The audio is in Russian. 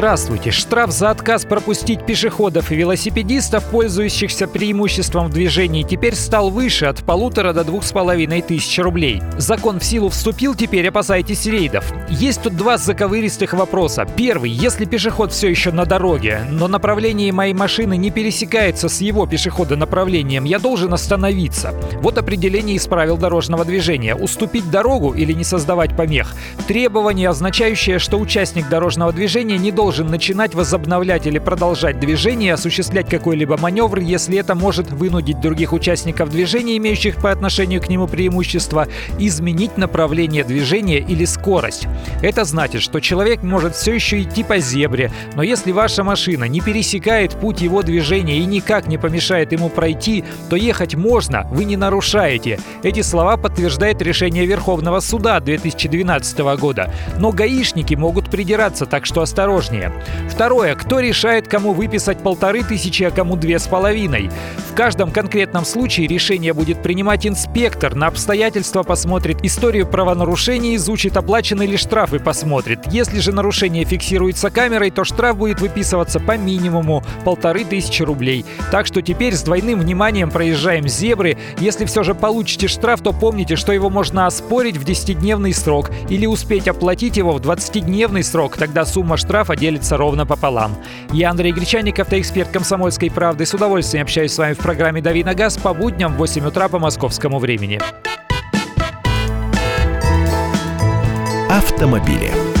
Здравствуйте. Штраф за отказ пропустить пешеходов и велосипедистов, пользующихся преимуществом в движении, теперь стал выше от полутора до двух с половиной тысяч рублей. Закон в силу вступил, теперь опасайтесь рейдов. Есть тут два заковыристых вопроса. Первый. Если пешеход все еще на дороге, но направление моей машины не пересекается с его пешеходонаправлением, я должен остановиться. Вот определение из правил дорожного движения. Уступить дорогу или не создавать помех. Требование, означающее, что участник дорожного движения не должен должен начинать возобновлять или продолжать движение, осуществлять какой-либо маневр, если это может вынудить других участников движения, имеющих по отношению к нему преимущество, изменить направление движения или скорость. Это значит, что человек может все еще идти по зебре, но если ваша машина не пересекает путь его движения и никак не помешает ему пройти, то ехать можно, вы не нарушаете. Эти слова подтверждает решение Верховного суда 2012 года. Но гаишники могут придираться, так что осторожнее наказания. Второе. Кто решает, кому выписать полторы тысячи, а кому две с половиной? В каждом конкретном случае решение будет принимать инспектор, на обстоятельства посмотрит, историю правонарушений изучит, оплачены ли штрафы посмотрит. Если же нарушение фиксируется камерой, то штраф будет выписываться по минимуму полторы тысячи рублей. Так что теперь с двойным вниманием проезжаем зебры. Если все же получите штраф, то помните, что его можно оспорить в 10-дневный срок или успеть оплатить его в 20-дневный срок. Тогда сумма штрафа делится ровно пополам. Я Андрей Гречаник, автоэксперт «Комсомольской правды». С удовольствием общаюсь с вами в программе «Дави на газ» по будням в 8 утра по московскому времени. Автомобили.